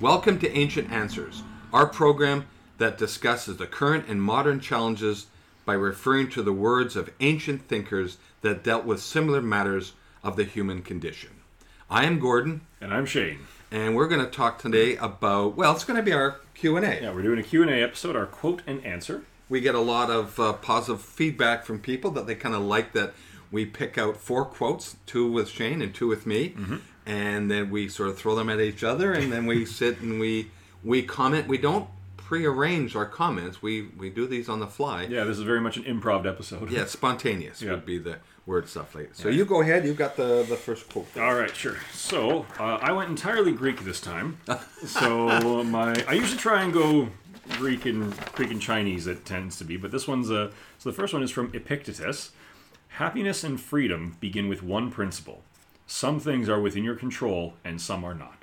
Welcome to Ancient Answers, our program that discusses the current and modern challenges by referring to the words of ancient thinkers that dealt with similar matters of the human condition. I am Gordon, And I'm Shane. and we're going to talk today about well, it's going to be our Q&A. Yeah, we're doing a Q&A episode, our quote and answer. We get a lot of uh, positive feedback from people that they kind of like that we pick out four quotes, two with Shane and two with me, and then we sort of throw them at each other, and then we sit and we we comment. We don't prearrange our comments. We we do these on the fly. Yeah, this is very much an improv episode. Yeah, spontaneous Yeah. would be the word stuff like. So you go ahead. You've got the the first quote. All right, sure. So uh, I went entirely Greek this time. so my I usually try and go Greek and Greek and Chinese. It tends to be, but this one's a. so the first one is from Epictetus. Happiness and freedom begin with one principle. Some things are within your control, and some are not.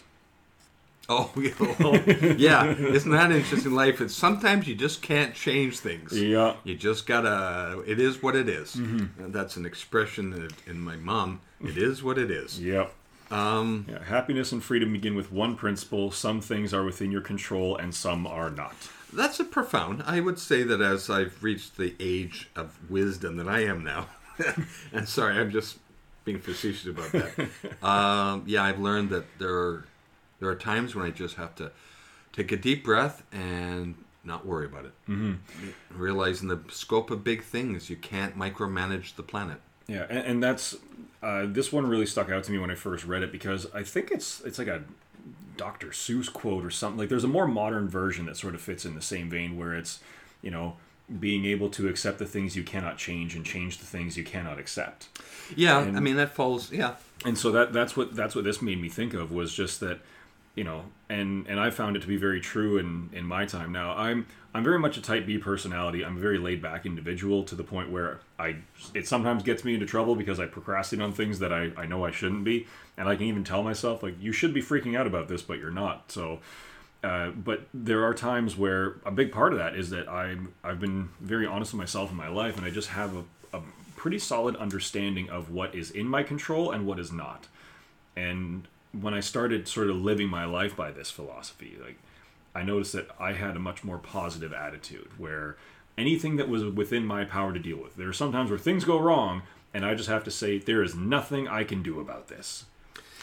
Oh, yeah. Isn't that interesting? Life. It's sometimes you just can't change things. Yeah. You just gotta. It is what it is. And That's an expression that in my mom. It is what it is. Yep. Um, Yeah, happiness and freedom begin with one principle. Some things are within your control, and some are not. that's a profound. I would say that as I've reached the age of wisdom that I am now, and sorry, I'm just being facetious about that. um, yeah, I've learned that there are there are times when I just have to take a deep breath and not worry about it. Mm-hmm. Realizing the scope of big things, you can't micromanage the planet. Yeah, and, and that's uh, this one really stuck out to me when I first read it because I think it's it's like a Dr. Seuss quote or something. Like there's a more modern version that sort of fits in the same vein where it's you know being able to accept the things you cannot change and change the things you cannot accept. Yeah, And- I mean that falls. Yeah, and so that that's what that's what this made me think of was just that you know and and i found it to be very true in in my time now i'm i'm very much a type b personality i'm a very laid back individual to the point where i it sometimes gets me into trouble because i procrastinate on things that i i know i shouldn't be and i can even tell myself like you should be freaking out about this but you're not so uh, but there are times where a big part of that is that I'm I've been very honest with myself in my life, and I just have a, a pretty solid understanding of what is in my control and what is not. And when I started sort of living my life by this philosophy, like I noticed that I had a much more positive attitude where anything that was within my power to deal with. There are sometimes where things go wrong, and I just have to say there is nothing I can do about this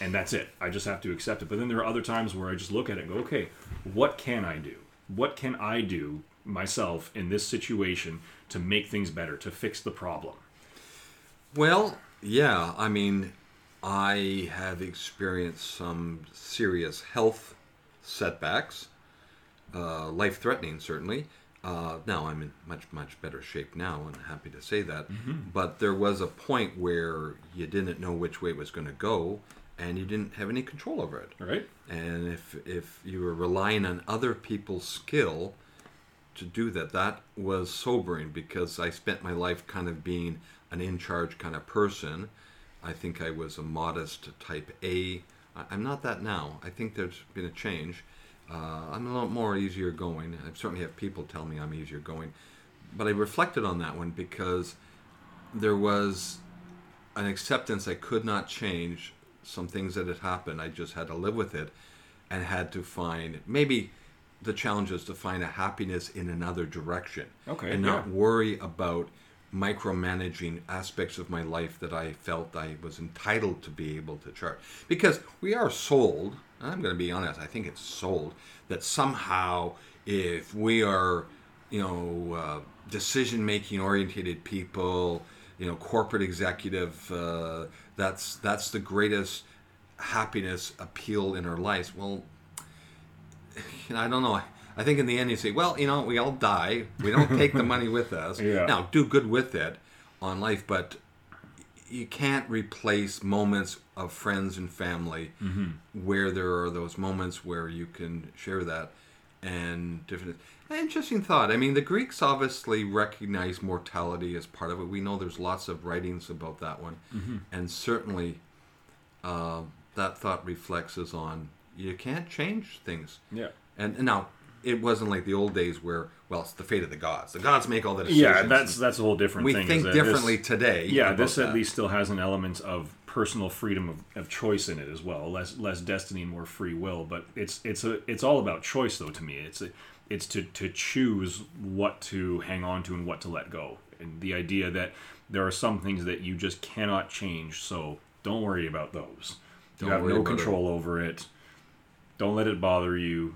and that's it. I just have to accept it. But then there are other times where I just look at it and go, okay, what can I do? What can I do myself in this situation to make things better, to fix the problem? Well, yeah. I mean, I have experienced some serious health setbacks, uh, life threatening, certainly. Uh, now I'm in much, much better shape now, and happy to say that. But there was a point where you didn't know which way it was going to go, and you didn't have any control over it. Right? And if if you were relying on other people's skill to do that, that was sobering because I spent my life kind of being an in charge kind of person. I think I was a modest type A. I'm not that now. I think there's been a change. Uh, I'm a lot more easier going. I certainly have people tell me I'm easier going. But I reflected on that one because there was an acceptance I could not change. Some things that had happened, I just had to live with it and had to find maybe the challenge is to find a happiness in another direction. Okay, And not yeah. worry about micromanaging aspects of my life that I felt I was entitled to be able to chart. Because we are sold, I'm going to be honest, I think it's sold, that somehow if we are, you know, uh, decision making orientated people, you know, corporate executive, uh, that's, that's the greatest happiness appeal in our lives. Well, you know, I don't know. I- think in the end you say, well, you know, we all die. We don't take the money with us. Yeah. Now, do good with it on life, but you can't replace moments of friends and family where there are those moments where you can share that and different. Interesting thought. I mean, the Greeks obviously recognize mortality as part of it. We know there's lots of writings about that one, and certainly uh, that thought reflects us on you can't change things. Yeah. And, and now it wasn't like the old days where well it's the fate of the gods. The gods make all the decisions. Yeah, that's that's a whole different we thing. think that this- differently today. Yeah, this at that. least still has an element of personal freedom of, of choice in it as well. Less less destiny more free will. But it's it's a it's all about choice though to me. It's a, it's to to choose what to hang on to and what to let go. And the idea that there are some things that you just cannot change. So don't worry about those. Don't you have no about it. control over it. Don't let it bother you.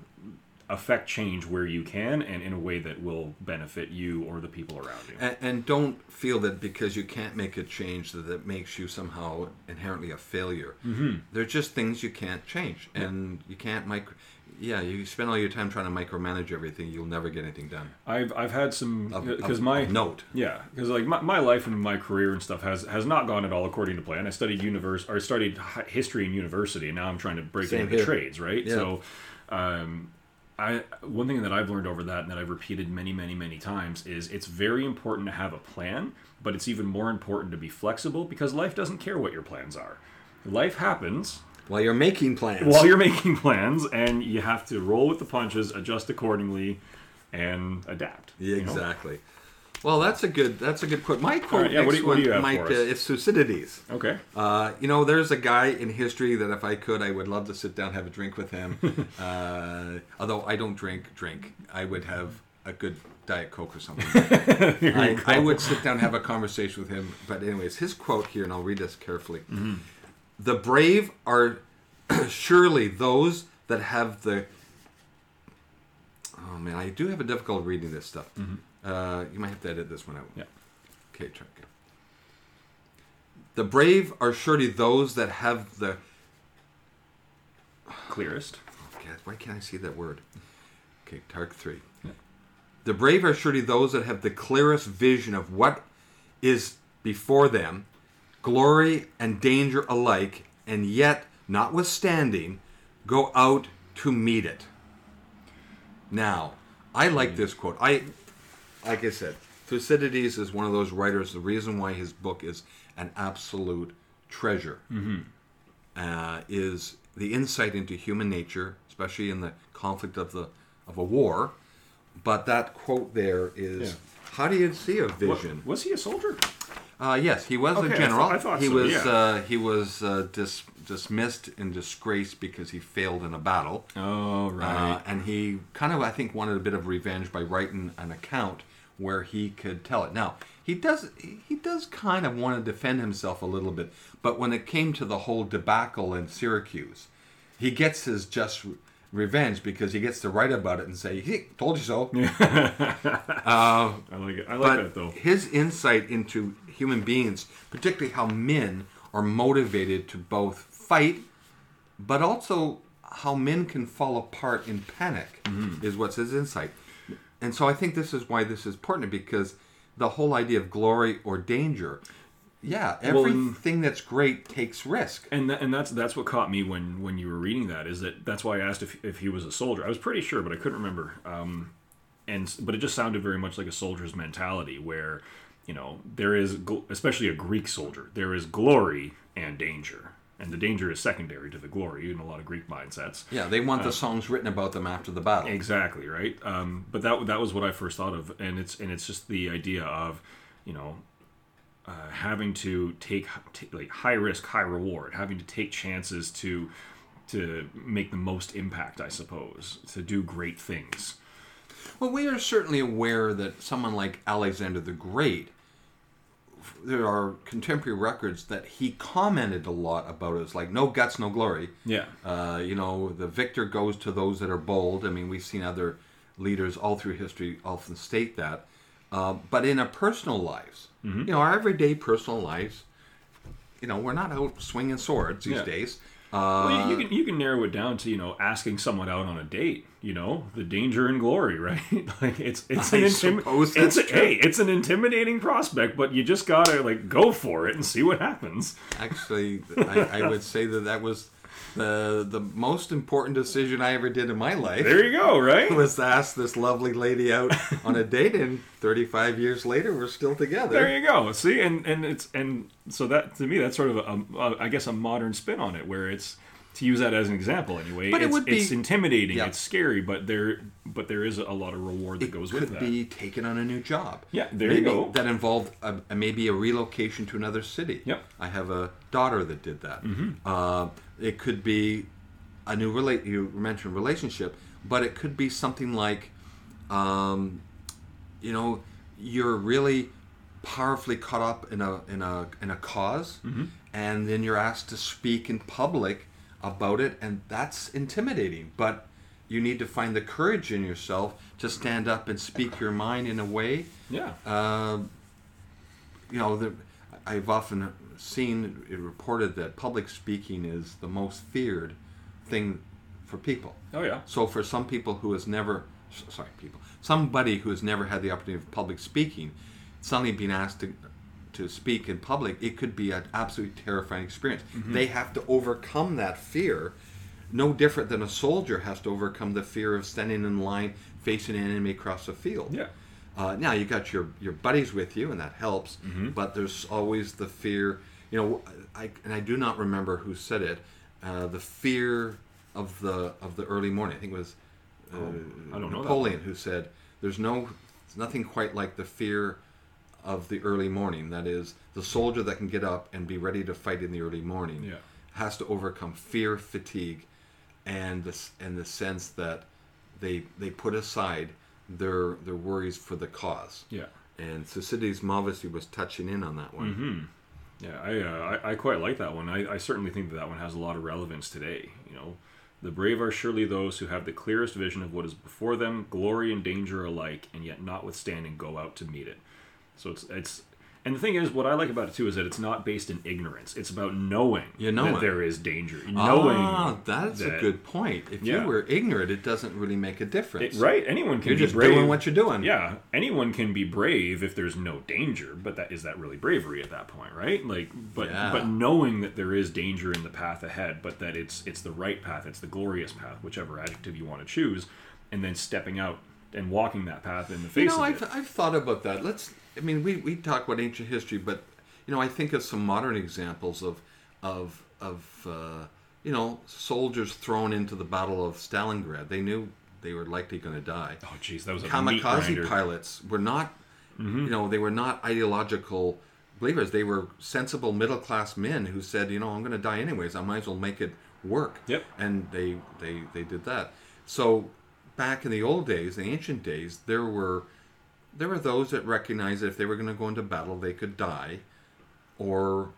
Affect change where you can and in a way that will benefit you or the people around you. And, and don't feel that because you can't make a change that makes you somehow inherently a failure. Mm-hmm. They're just things you can't change, and you can't micro. Yeah, you spend all your time trying to micromanage everything. You'll never get anything done. I've I've had some because my of note. yeah because like my, my life and my career and stuff has has not gone at all according to plan. I studied universe or I studied history in university, and now I'm trying to break Same into here. trades, right? Yeah. So, um, I one thing that I've learned over that and that I've repeated many many many times is it's very important to have a plan, but it's even more important to be flexible because life doesn't care what your plans are. Life happens While you're making plans. while you're making plans, and you have to roll with the punches, adjust accordingly, and adapt. Yeah, you know? Well, that's a good. That's a good quote. My quote right, yeah, what next do you- what do you one for? Uh, it's Thucydides. Okay. Uh, you know, there's a guy in history that if I could, I would love to sit down, have a drink with him. uh, although I don't drink, drink. I would have a good diet coke or something. I, I would sit down, have a conversation with him. But anyways, his quote here, and I'll read this carefully. The brave are surely those that have the. Oh man, I do have a difficulty reading this stuff. Uh, you might have to edit this one out. Yeah. Okay, check it. The brave are surely those that have the. Clearest. Oh, God, why can't I see that word? Okay, Tark 3. The brave are surely those that have the clearest vision of what is before them, glory and danger alike, and yet, notwithstanding, go out to meet it. Now, I like this quote. I, like I said, Thucydides is one of those writers. The reason why his book is an absolute treasure uh, is the insight into human nature, especially in the conflict of the of a war. But that quote there is, Yeah. "How do you see a What- vision?" was he a soldier? Uh, yes, he was Okay, a I general. thought- I thought he so, was yeah. uh, he was uh, dis- dismissed and disgraced because he failed in a battle. Oh, Uh, and he kind of, I think, wanted a bit of revenge by writing an account where he could tell it. Now he does, he does kind of want to defend himself a little bit, but when it came to the whole debacle in Syracuse, he gets his just re- revenge because he gets to write about it and say, "He told you so." I like it. I like that though. his insight into human beings, particularly how men are motivated to both fight, but also how men can fall apart in panic, Mm-hmm. is what's his insight. And so I think this is why this is important because the whole idea of glory or danger, yeah, Well, in- everything that's great takes risk. And that, and that's that's what caught me when when you were reading that is that that's why I asked if if he was a soldier. I was pretty sure, but I couldn't remember. Um, and but it just sounded very much like a soldier's mentality, where you know there is especially a Greek soldier. There is glory and danger, and the danger is secondary to the glory in a lot of Greek mindsets. Yeah, they want the songs written about them after the battle. Exactly right. Um, but that that was what I first thought of, and it's and it's just the idea of, you know, uh, having to take t- like high risk, high reward, having to take chances to to make the most impact, I suppose, to do great things. Well, we are certainly aware that someone like Alexander the Great, there are contemporary records that he commented a lot about. It. It's like no guts, no glory. Yeah. Uh, you know, the victor goes to those that are bold. I mean, we've seen other leaders all through history often state that. Uh, but in our personal lives, Mm-hmm. you know, our everyday personal lives, you know, we're not out swinging swords these Yeah. days. Well, Uh, you, you can you can narrow it down to you know asking someone out on a date. You know the danger and glory, right? like it's it's I an suppose it's a, hey it's an intimidating prospect, but you just gotta like go for it and see what happens. Actually, I, I would say that that was the the most important decision I ever did in my life. There you go, right? was to ask this lovely lady out on a date, and 35 years later, we're still together. There you go. See, and and it's and so that to me that's sort of a, a I guess a modern spin on it, where it's to use that as an example anyway. But it it's, would be- it's intimidating, Yeah. it's scary, but there but there is a lot of reward that it goes with that. It could be taken on a new job. Yeah, there maybe you go. That involved a, a- maybe a relocation to another city. Yep. Mm-hmm. I have a daughter that did that. Uh, it could be a new relate. You mentioned relationship, but it could be something like, um, you know, you're really powerfully caught up in a in a in a because Mm-hmm. and then you're asked to speak in public about it, and that's intimidating. But you need to find the courage in yourself to stand up and speak your mind in a way. yeah. Uh, you know, the, I've often seen it reported that public speaking is the most feared thing for people. oh yeah. So for some people who has never, sorry, people, somebody who has never had the opportunity of public speaking, suddenly being asked to to speak in public, it could be an absolutely terrifying experience. They have to overcome that fear, no different than a soldier has to overcome the fear of standing in line facing an enemy across a field. Yeah. Uh, now you got your your buddies with you, and that helps. But there's always the fear. You know, I and I do not remember who said it. Uh, the fear of the of the early morning. I think it was uh, I don't know Napoleon who said, "There's no, nothing quite like the fear of the early morning. That is, the soldier that can get up and be ready to fight in the early morning Yeah. has to overcome fear, fatigue, and the and the sense that they they put aside their their worries for the cause. Yeah. And Thucydides obviously was touching in on that one. Mm-hmm. Yeah, I, uh, I I quite like that one. I, I certainly think that that one has a lot of relevance today. You know, the brave are surely those who have the clearest vision of what is before them, glory and danger alike, and yet notwithstanding go out to meet it. So it's it's and the thing is, what I like about it too is that it's not based in ignorance. It's about knowing You know that it. there is danger. Knowing ah, that's a good point. If Yeah. you were ignorant, it doesn't really make a It, difference. right? Anyone can You're be just brave. doing what you're doing. Yeah, anyone can be brave if there's no danger, but that is that really bravery at that point, right? Like, but Yeah. but knowing that there is danger in the path ahead, but that it's it's the right path, it's the glorious path, whichever adjective you want to choose, and then stepping out and walking that path in the face You know, I've, it. I've thought about that. Let's. I mean, we, we talk about ancient history, but you know, I think of some modern examples of of of uh, you know soldiers thrown into the Battle of Stalingrad. They knew they were likely going to die. Oh, jeez, that was Kamikaze. Mm-hmm. pilots were not. You know, they were not ideological believers. They were sensible middle class men who said, you know, I'm going to die anyways. I might as well make it work. Yep. And they they they did that. So back in the old days, the ancient days, there were there were those that recognized that if they were going to go into battle, they could die, or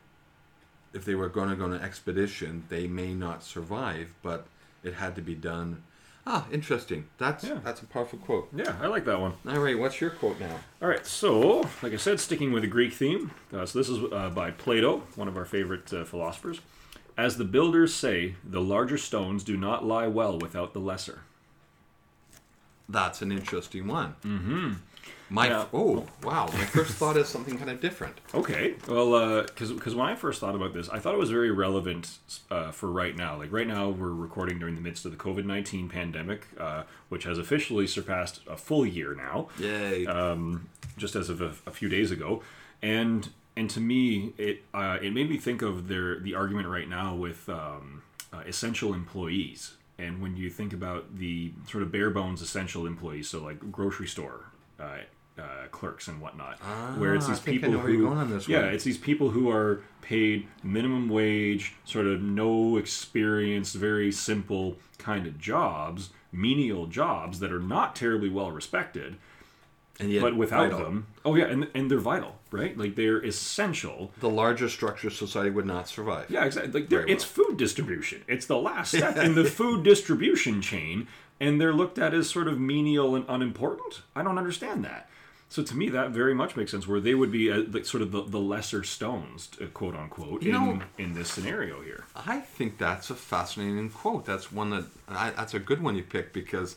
if they were going to go on an expedition, they may not survive, but it had to be done. Ah, interesting. That's Yeah. that's a powerful quote. Yeah, I like that one. All right, what's your quote now? All right, so like I said, sticking with the Greek theme. Uh, so this is uh, by Plato, one of our favorite uh, philosophers. As the builders say, the larger stones do not lie well without the lesser. That's an interesting one. Mm-hmm. My Yeah. oh wow, my first thought is something kind of different. Okay, well, because because when I first thought about this, I thought it was very relevant uh, for right now. Like right now, we're recording during the midst of the COVID nineteen pandemic, uh, which has officially surpassed a full year now. Yay! um, just as of a, a few days ago, and and to me, it uh, it made me think of their the argument right now with um, uh, essential employees, and when you think about the sort of bare bones essential employees, so like grocery store. Uh, uh, clerks and whatnot, where it's Ah, these people who, you're going on this yeah, one. it's these people who are paid minimum wage, sort of no experience, very simple kind of jobs, menial jobs that are not terribly well respected, and yet, but without vital. them. Oh yeah and, and they're vital right? Like they're essential. The larger structure of society would not survive. yeah exactly. Like they're, it's food distribution. It's the last step in the food distribution chain and they're looked at as sort of menial and unimportant? I don't understand that so to me that very much makes sense where they would be uh, like sort of the, the lesser stones uh, quote unquote You in, know- in this scenario here I think that's a fascinating quote. That's one that I, that's a good one you picked because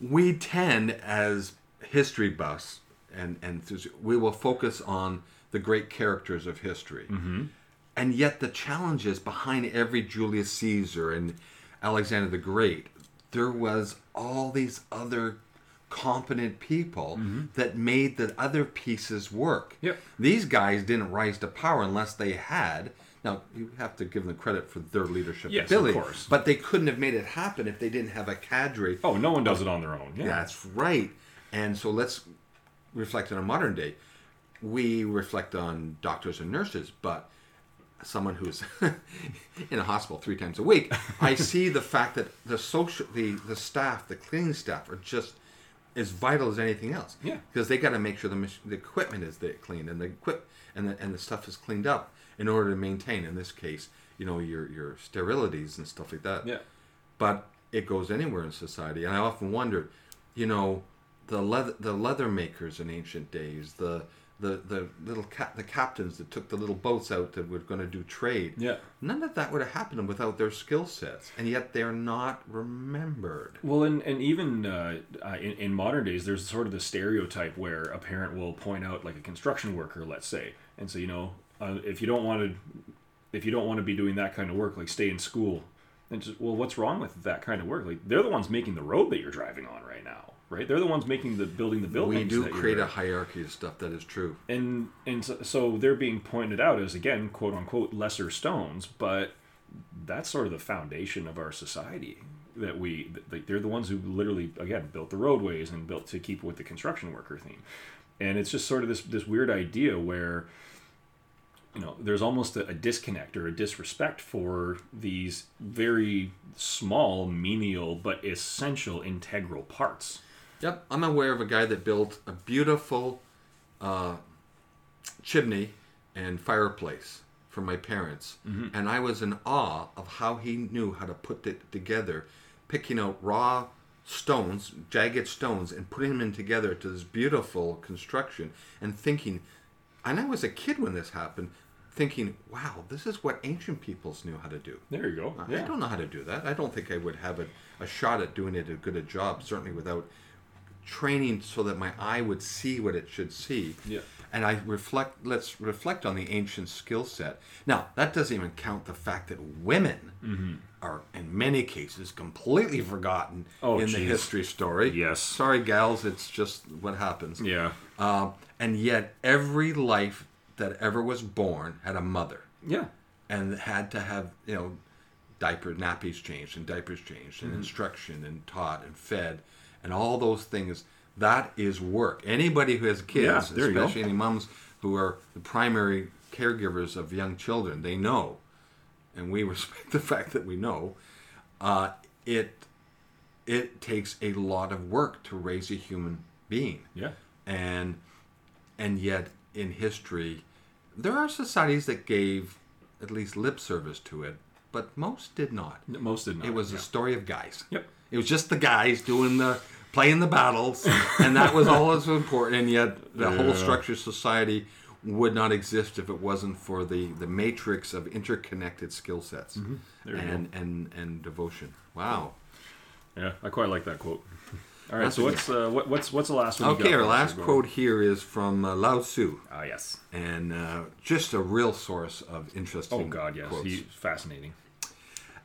we tend, as history buffs, and and we will focus on the great characters of history, mm-hmm. and yet the challenges behind every Julius Caesar and Alexander the Great, there was all these other competent people mm-hmm. that made the other pieces work. Yep. These guys didn't rise to power unless they had Now you have to give them credit for their leadership Yes, of ability, course. but they couldn't have made it happen if they didn't have a cadre. Oh, no one does it on their own. Yeah. That's right. And so let's reflect on a modern day. We reflect on doctors and nurses, but someone who's in a hospital three times a week, I see the fact that the social, the the staff, the cleaning staff, are just as vital as anything else. Yeah. Because they got to make sure the mach- the equipment is clean and the equip and the and the stuff is cleaned up in order to maintain. In this case, you know your your sterilities and stuff like that Yeah. but it goes anywhere in society. And I often wondered, you know, the leather the leather makers in ancient days, the the the little the captains that took the little boats out that were going to do trade. Yeah. None of that would have happened without their skill sets, and yet they're not remembered. Well, and, and even uh, uh, in, in modern days, there's sort of the stereotype where a parent will point out like a construction worker, let's say, and say, you know, uh, if you don't want to, if you don't want to be doing that kind of work, like stay in school. And just, well, what's wrong with that kind of work? Like they're the ones making the road that you're driving on right now, right? They're the ones making the building the buildings. We do create a hierarchy of stuff that is true. and and so, so they're being pointed out as again quote unquote lesser stones but that's sort of the foundation of our society that we like they're the ones who literally again built the roadways and built to keep with the construction worker theme and it's just sort of this this weird idea where you know there's almost a, a disconnect or a disrespect for these very small menial but essential integral parts Yep, I'm aware of a guy that built a beautiful uh, chimney and fireplace for my parents, and I was in awe of how he knew how to put it together, picking out raw stones, jagged stones, and putting them in together to this beautiful construction, and thinking, and I was a kid when this happened, thinking, wow, this is what ancient peoples knew how to do. there you go I don't know how to do that. I don't think I would have a, a shot at doing it as good a job, certainly without training so that my eye would see what it should see. Yeah. And I reflect let's reflect on the ancient skill set. Now, that doesn't even count the fact that women Mm-hmm. are in many cases completely forgotten Oh, in the history story. Yes. Sorry gals, it's just what happens. yeah Um, and yet every life that ever was born had a mother yeah and had to have you know diaper nappies changed and diapers changed and instruction and taught and fed and all those things that is work. Anybody who has kids Yeah, there you go. especially any moms who are the primary caregivers of young children they know. And we respect the fact that we know. Uh, it it takes a lot of work to raise a human being. Yeah. And and yet in history there are societies that gave at least lip service to it but most did not most did not it was yeah. a story of guys Yep. it was just the guys doing the playing the battles and that was all that's important and yet the whole structure of society would not exist if it wasn't for the the matrix of interconnected skill sets Mm-hmm. And, and and devotion wow Yeah, I quite like that quote. All right, That's so what's uh, what, what's what's the last one? you okay our last quote here is from uh, lao tzu Ah, yes. and uh, just a real source of interesting Oh God, yes. quotes. He's fascinating.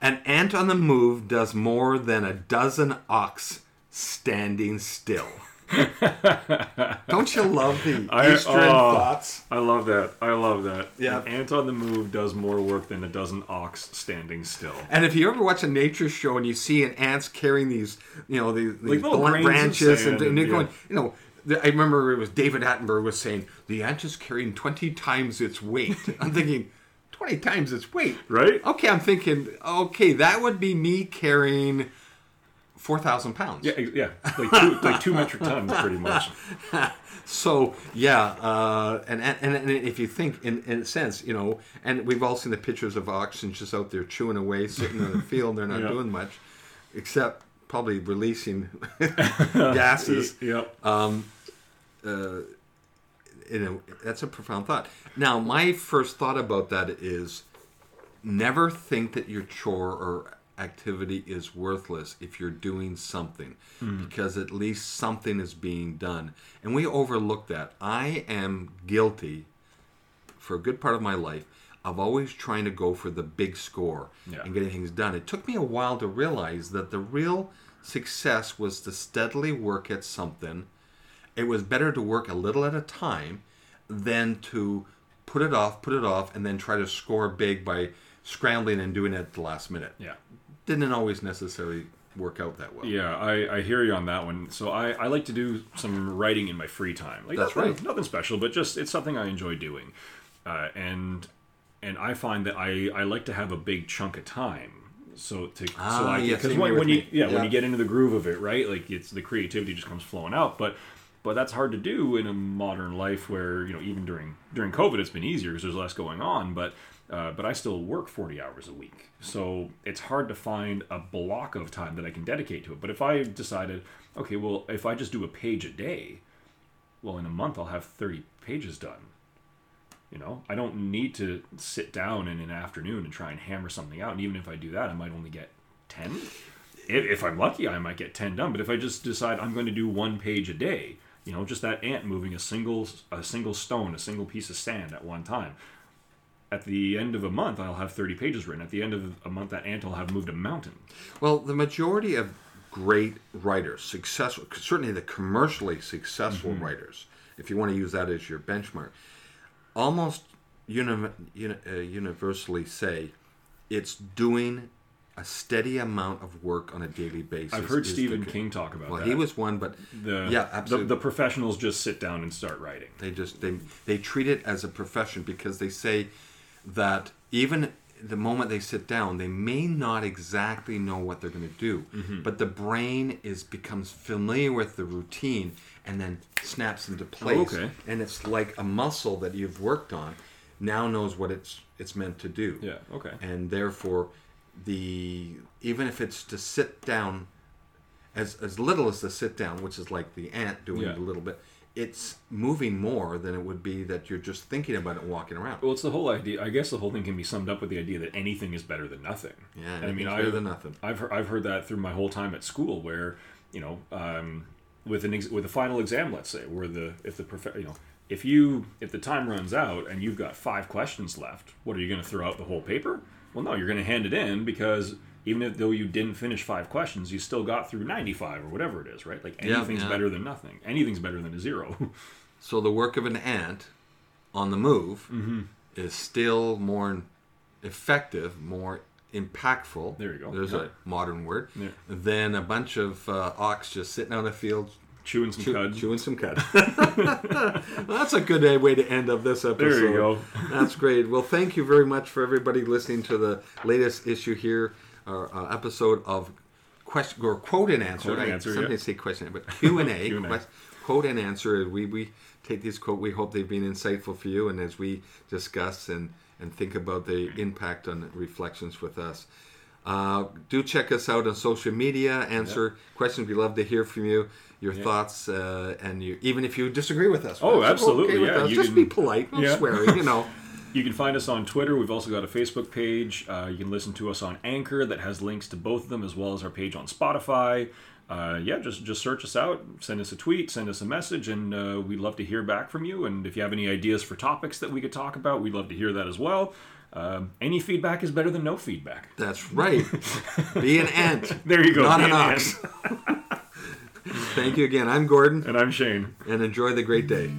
An ant on the move does more than a dozen ox standing still. Don't you love the I- Eastern oh. thoughts? I love that. I love that. Yeah. An ant on the move does more work than a dozen ox standing still. And if you ever watch a nature show and you see an ants carrying these, you know, these, these little blunt branches, and, and they're going, yeah. you know, I remember it was David Attenborough was saying the ant is carrying twenty times its weight. I'm thinking, twenty times its weight, Right? Okay, I'm thinking, okay, that would be me carrying four thousand pounds. Yeah, yeah. Like two, like two metric tons, pretty much. So yeah, uh, and, and and if you think in, in a sense, you know, and we've all seen the pictures of oxen just out there chewing away, sitting in the field, they're not Yeah. doing much, except probably releasing gases. Yep. You know, that's a profound thought. Now, my first thought about that is never think that your chore or activity is worthless if you're doing something hmm. because at least something is being done and we overlook that i am guilty for a good part of my life of always trying to go for the big score Yeah. and getting things done it took me a while to realize that the real success was to steadily work at something it was better to work a little at a time than to put it off, put it off, and then try to score big by scrambling and doing it at the last minute. Yeah. Didn't always necessarily work out that well. Yeah, I, I hear you on that one. So I, I like to do some writing in my free time. Like That's nothing, right. Nothing special, but just it's something I enjoy doing. Uh, and and I find that I, I like to have a big chunk of time. So to so Ah, I yeah, because same when, when you me. yeah, when you get into the groove of it, right? Like it's the creativity just comes flowing out. But but that's hard to do in a modern life where you know even during during COVID it's been easier because there's less going on. But uh, but I still work 40 hours a week, so it's hard to find a block of time that I can dedicate to it. But if I decided, okay, well, if I just do a page a day, well, in a month I'll have 30 pages done. You know, I don't need to sit down in an afternoon and try and hammer something out. And even if I do that, I might only get 10. If, I'm lucky, I might get 10 done. But if I just decide I'm going to do one page a day, you know, just that ant moving a single a single stone, a single piece of sand at one time. At the end of a month, I'll have 30 pages written. At the end of a month, that ant will have moved a mountain. Well, the majority of great writers, successful, certainly the commercially successful Mm-hmm. writers, if you want to use that as your benchmark, almost uni- uni- uh, universally say it's doing a steady amount of work on a daily basis. I've heard the Stephen. King talk about that. Well, that. he was one, but the, yeah, the, absolutely. the professionals just sit down and start writing. They just they they treat it as a profession because they say that even the moment they sit down, they may not exactly know what they're going to do, mm-hmm. but the brain is becomes familiar with the routine and then snaps into oh, place. okay. And it's like a muscle that you've worked on now knows what it's it's meant to do. Yeah, okay. And therefore, the even if it's to sit down as as little as the sit down, which is like the ant doing Yeah. it a little bit, it's moving more than it would be that you're just thinking about it and walking around. Well, it's the whole idea. I guess the whole thing can be summed up with the idea that anything is better than nothing. Yeah, and I mean, better than nothing. I've heard, I've heard that through my whole time at school, where you know, um, with an ex- with a final exam, let's say, where the if the prof- you know if you if the time runs out and you've got five questions left, what are you going to throw out the whole paper? Well, no, you're going to hand it in because even if though you didn't finish five questions, you still got through 95 or whatever it is, right? Like anything's yeah. better than nothing. Anything's better than a zero. So the work of an ant on the move Mm-hmm. is still more effective, more impactful. There you go. There's Yeah. a modern word. Yeah. Than a bunch of uh, ox just sitting on a field Chewing some chew- cud. chewing some cud. That's a good uh, way to end of this episode. There you go. That's great. Well, thank you very much for everybody listening to the latest issue here, or uh, episode of question or quote and answer. Quote and I answer, sometimes yeah. say question, but Q and A. Quest- Quote and answer. We we take these quote. We hope they've been insightful for you, and as we discuss and and think about the impact on reflections with us. Uh, do check us out on social media. Answer questions. We love to hear from you, your thoughts, uh, and you. Even if you disagree with us. Oh, absolutely, with yeah, us. you Just can- be polite. No Yeah. swearing. You know. You can find us on Twitter. We've also got a Facebook page. Uh, you can listen to us on Anchor that has links to both of them, as well as our page on Spotify. Uh, yeah, just just search us out, send us a tweet, send us a message, and uh, we'd love to hear back from you. And if you have any ideas for topics that we could talk about, we'd love to hear that as well. Um, any feedback is better than no feedback. That's right. Be an ant. There you go. Not an an ox. Thank you again. I'm Gordon, And I'm Shane. and enjoy the great day.